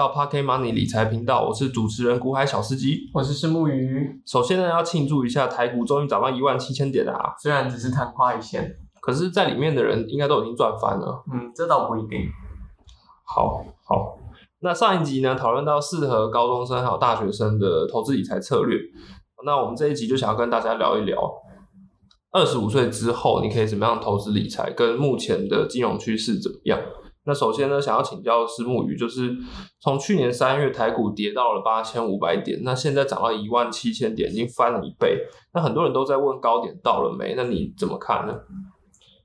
到 Pocket Money 理财频道，我是主持人古海小司机。我是石木鱼。首先呢，要庆祝一下台股终于涨到一万七千点啦！虽然只是昙花一现，可是在里面的人应该都已经赚翻了。嗯，这倒不一定。好好，那上一集呢，讨论到适合高中生还有大学生的投资理财策略。那我们这一集就想要跟大家聊一聊，二十五岁之后你可以怎么样投资理财，跟目前的金融趋势怎么样？那首先呢，想要请教石木鱼，就是从去年三月台股跌到了八千五百点，那现在涨到一万七千点，已经翻了一倍。那很多人都在问高点到了没？那你怎么看呢？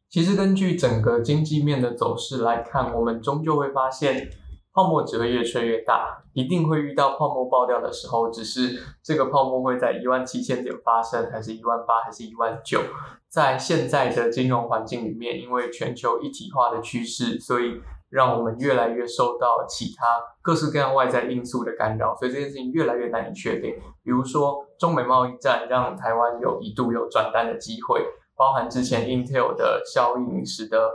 其实根据整个经济面的走势来看，我们终究会发现泡沫只会越吹越大，一定会遇到泡沫爆掉的时候。只是这个泡沫会在一万七千点发生，还是一万八，还是一万九？在现在的金融环境里面，因为全球一体化的趋势，所以让我们越来越受到其他各式各样外在因素的干扰，所以这件事情越来越难以确定。比如说，中美贸易战让台湾有一度有转单的机会，包含之前 Intel 的效应使得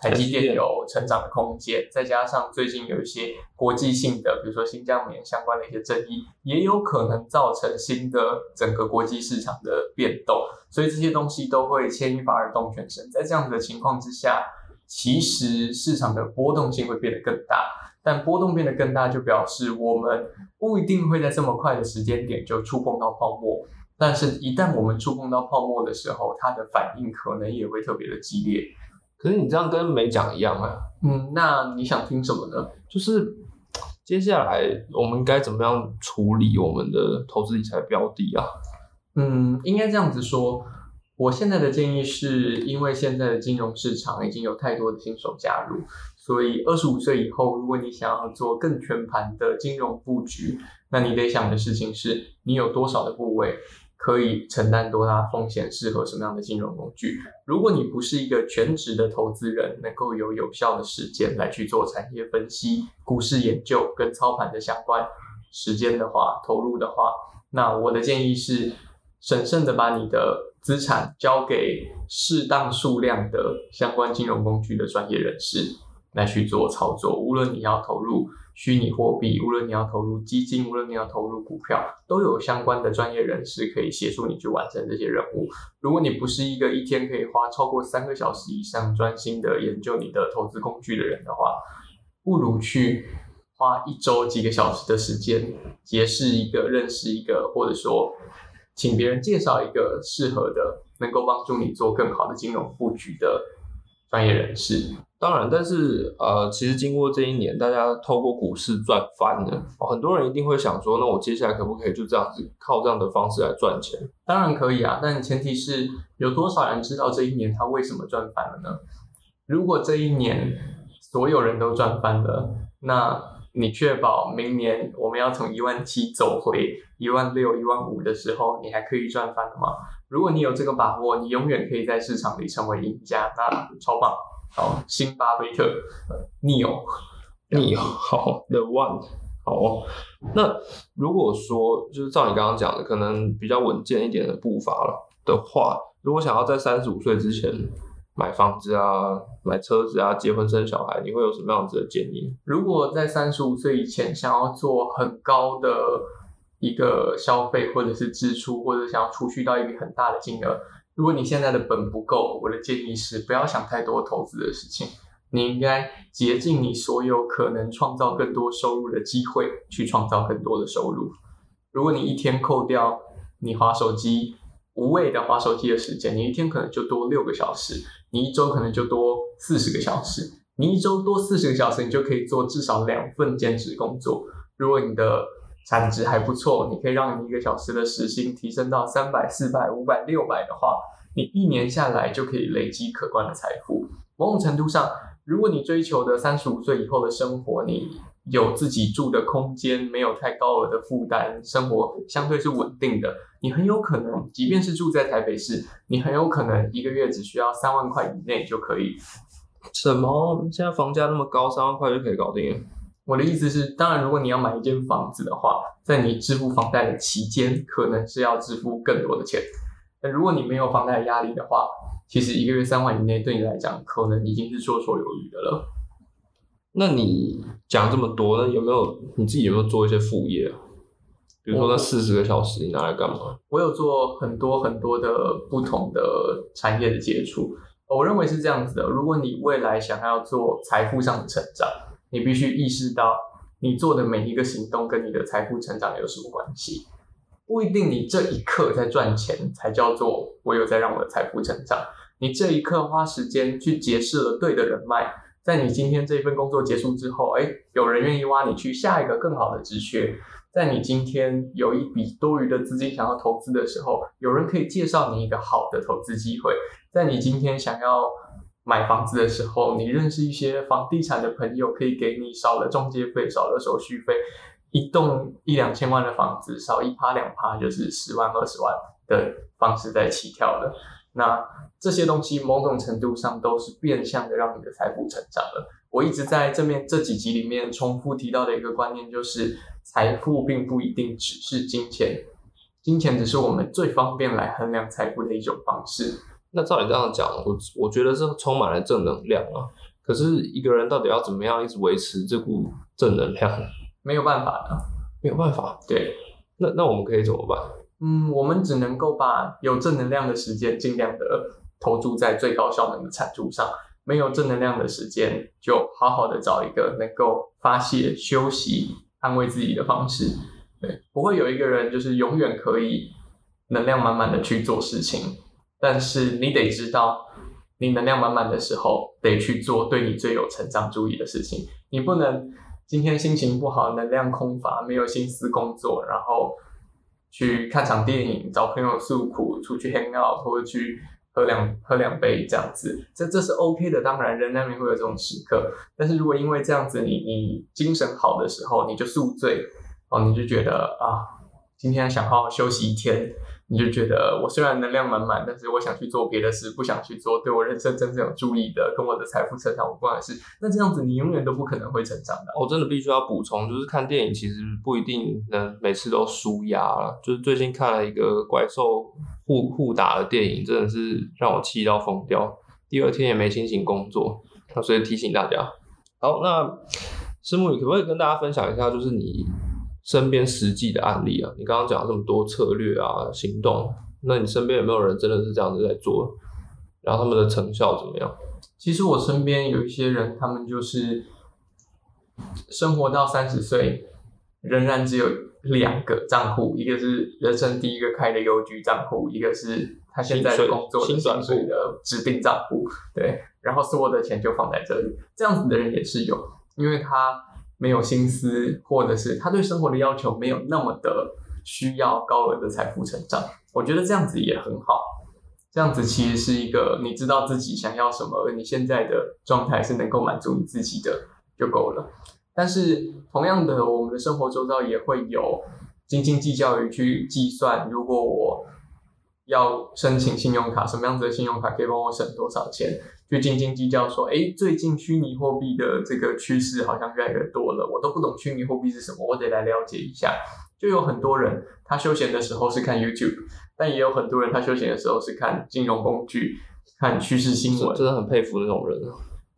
台积电有成长的空间，再加上最近有一些国际性的，比如说新疆棉相关的一些争议，也有可能造成新的整个国际市场的变动。所以这些东西都会牵一发而动全身。在这样子的情况之下，其实市场的波动性会变得更大。但波动变得更大，就表示我们不一定会在这么快的时间点就触碰到泡沫。但是，一旦我们触碰到泡沫的时候，它的反应可能也会特别的激烈。可是你这样跟没讲一样啊。嗯，那你想听什么呢？就是接下来我们该怎么样处理我们的投资理财标的啊？嗯，应该这样子说。我现在的建议是，因为现在的金融市场已经有太多的新手加入，所以二十五岁以后，如果你想要做更全盘的金融布局，那你得想的事情是，你有多少的部位可以承担多大风险，适合什么样的金融工具。如果你不是一个全职的投资人，能够有有效的时间来去做产业分析、股市研究跟操盘的相关时间的话，投入的话，那我的建议是。审慎的把你的资产交给适当数量的相关金融工具的专业人士来去做操作。无论你要投入虚拟货币，无论你要投入基金，无论你要投入股票，都有相关的专业人士可以协助你去完成这些任务。如果你不是一个一天可以花超过三个小时以上专心的研究你的投资工具的人的话，不如去花一周几个小时的时间结识一个、认识一个，或者说。请别人介绍一个适合的、能够帮助你做更好的金融布局的专业人士。当然，但是呃，其实经过这一年，大家透过股市赚翻了，很多人一定会想说，那我接下来可不可以就这样子靠这样的方式来赚钱？当然可以啊，但前提是有多少人知道这一年他为什么赚翻了呢？如果这一年所有人都赚翻了，那。你确保明年我们要从一万七走回一万六、一万五的时候，你还可以赚翻的吗？如果你有这个把握，你永远可以在市场里成为赢家，那超棒！好，新巴菲特，Neil，Neil，好，The One，好。那如果说就是照你刚刚讲的，可能比较稳健一点的步伐了的话，如果想要在三十五岁之前。买房子啊，买车子啊，结婚生小孩，你会有什么样子的建议？如果在三十五岁以前想要做很高的一个消费，或者是支出，或者想要储蓄到一笔很大的金额，如果你现在的本不够，我的建议是不要想太多投资的事情，你应该竭尽你所有可能创造更多收入的机会，去创造更多的收入。如果你一天扣掉你划手机。无谓的划手机的时间，你一天可能就多六个小时，你一周可能就多四十个小时。你一周多四十个小时，你就可以做至少两份兼职工作。如果你的产值还不错，你可以让你一个小时的时薪提升到三百、四百、五百、六百的话，你一年下来就可以累积可观的财富。某种程度上，如果你追求的三十五岁以后的生活，你有自己住的空间，没有太高额的负担，生活相对是稳定的。你很有可能，即便是住在台北市，你很有可能一个月只需要三万块以内就可以。什么？现在房价那么高，三万块就可以搞定？我的意思是，当然，如果你要买一间房子的话，在你支付房贷的期间，可能是要支付更多的钱。但如果你没有房贷压力的话，其实一个月三万以内对你来讲，可能已经是绰绰有余的了。那你讲这么多，那有没有你自己有没有做一些副业啊？比如说那四十个小时你拿来干嘛？我有做很多很多的不同的产业的接触。我认为是这样子的：如果你未来想要做财富上的成长，你必须意识到你做的每一个行动跟你的财富成长有什么关系。不一定你这一刻在赚钱才叫做我有在让我的财富成长。你这一刻花时间去结识了对的人脉，在你今天这份工作结束之后，哎，有人愿意挖你去下一个更好的职缺。在你今天有一笔多余的资金想要投资的时候，有人可以介绍你一个好的投资机会。在你今天想要买房子的时候，你认识一些房地产的朋友，可以给你少了中介费、少了手续费，一栋一两千万的房子，少一趴两趴就是十万二十万的方式在起跳的。那这些东西某种程度上都是变相的让你的财富成长了。我一直在这面这几集里面重复提到的一个观念就是，财富并不一定只是金钱，金钱只是我们最方便来衡量财富的一种方式。那照你这样讲，我我觉得是充满了正能量啊。可是一个人到底要怎么样一直维持这股正能量？没有办法的，没有办法。对，那那我们可以怎么办？嗯，我们只能够把有正能量的时间尽量的投注在最高效能的产出上。没有正能量的时间，就好好的找一个能够发泄、休息、安慰自己的方式。对，不会有一个人就是永远可以能量满满的去做事情。但是你得知道，你能量满满的时候，得去做对你最有成长注意的事情。你不能今天心情不好，能量空乏，没有心思工作，然后去看场电影，找朋友诉苦，出去 hang out，或者去喝两喝两杯这样子。这这是 OK 的，当然人难免会有这种时刻。但是如果因为这样子，你你精神好的时候，你就宿醉，哦，你就觉得啊，今天想好好休息一天。你就觉得我虽然能量满满，但是我想去做别的事，不想去做对我人生真正有助益的、跟我的财富成长无关的事。那这样子，你永远都不可能会成长的。我真的必须要补充，就是看电影其实不一定能每次都舒压了。就是最近看了一个怪兽互互打的电影，真的是让我气到疯掉。第二天也没心情工作，那所以提醒大家。好，那师母，你可不可以跟大家分享一下，就是你？身边实际的案例啊，你刚刚讲这么多策略啊、行动，那你身边有没有人真的是这样子在做？然后他们的成效怎么样？其实我身边有一些人，他们就是生活到三十岁，仍然只有两个账户，一个是人生第一个开的邮局账户，一个是他现在工作的薪水的指定账户。对，然后所有的钱就放在这里，这样子的人也是有，因为他。没有心思，或者是他对生活的要求没有那么的需要高额的财富成长，我觉得这样子也很好。这样子其实是一个你知道自己想要什么，而你现在的状态是能够满足你自己的就够了。但是同样的，我们的生活周遭也会有斤斤计较于去计算，如果我要申请信用卡，什么样子的信用卡可以帮我省多少钱？去斤斤计较说，哎，最近虚拟货币的这个趋势好像越来越多了，我都不懂虚拟货币是什么，我得来了解一下。就有很多人，他休闲的时候是看 YouTube，但也有很多人，他休闲的时候是看金融工具、看趋势新闻。真的很佩服那种人。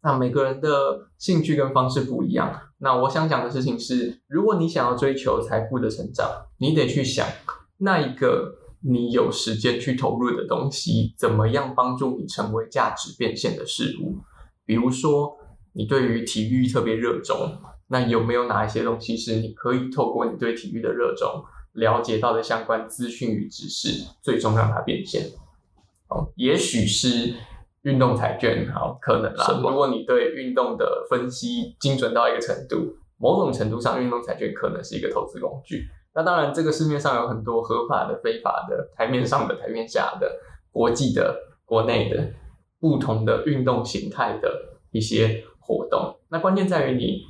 那每个人的兴趣跟方式不一样。那我想讲的事情是，如果你想要追求财富的成长，你得去想那一个。你有时间去投入的东西，怎么样帮助你成为价值变现的事物？比如说，你对于体育特别热衷，那有没有哪一些东西是你可以透过你对体育的热衷了解到的相关资讯与知识，最终让它变现？哦，也许是运动彩券，好，可能啦。如果你对运动的分析精准到一个程度，某种程度上，运动彩券可能是一个投资工具。那当然，这个市面上有很多合法的、非法的、台面上的、台面下的、国际的、国内的不同的运动形态的一些活动。那关键在于你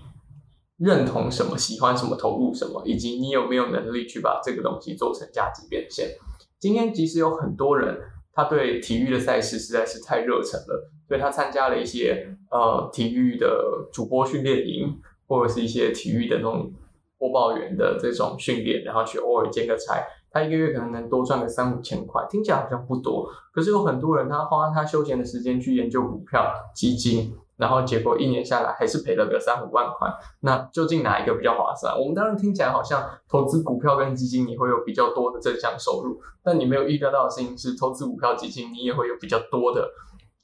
认同什么、喜欢什么、投入什么，以及你有没有能力去把这个东西做成价值变现。今天即使有很多人他对体育的赛事实在是太热忱了，所以他参加了一些呃体育的主播训练营，或者是一些体育的那种。播报员的这种训练，然后去偶尔兼个差，他一个月可能能多赚个三五千块，听起来好像不多。可是有很多人，他花他休闲的时间去研究股票、基金，然后结果一年下来还是赔了个三五万块，那究竟哪一个比较划算？我们当然听起来好像投资股票跟基金你会有比较多的正向收入，但你没有预料到的事情是，投资股票基金你也会有比较多的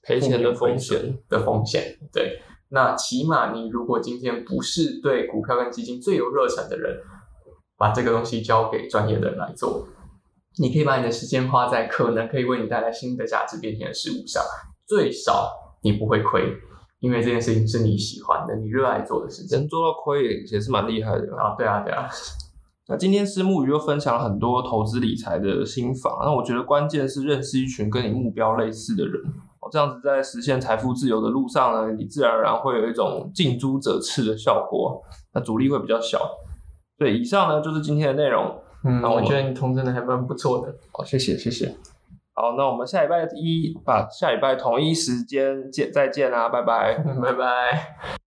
赔钱的风险的风险。对，那起码你如果今天不是对股票跟基金最有热忱的人，把这个东西交给专业的人来做，你可以把你的时间花在可能可以为你带来新的价值变现的事物上，最少你不会亏。因为这件事情是你喜欢的，你热爱做的事情，能做到亏也也是蛮厉害的啊！对啊，对啊。那今天石木鱼又分享了很多投资理财的心法，那我觉得关键是认识一群跟你目标类似的人，哦，这样子在实现财富自由的路上呢，你自然而然会有一种近朱者赤的效果，那阻力会比较小。对，以上呢就是今天的内容。嗯，我觉得你通真的还蛮不错的。好，谢谢，谢谢。好，那我们下礼拜一把下礼拜同一时间见再见啦，拜拜，拜拜。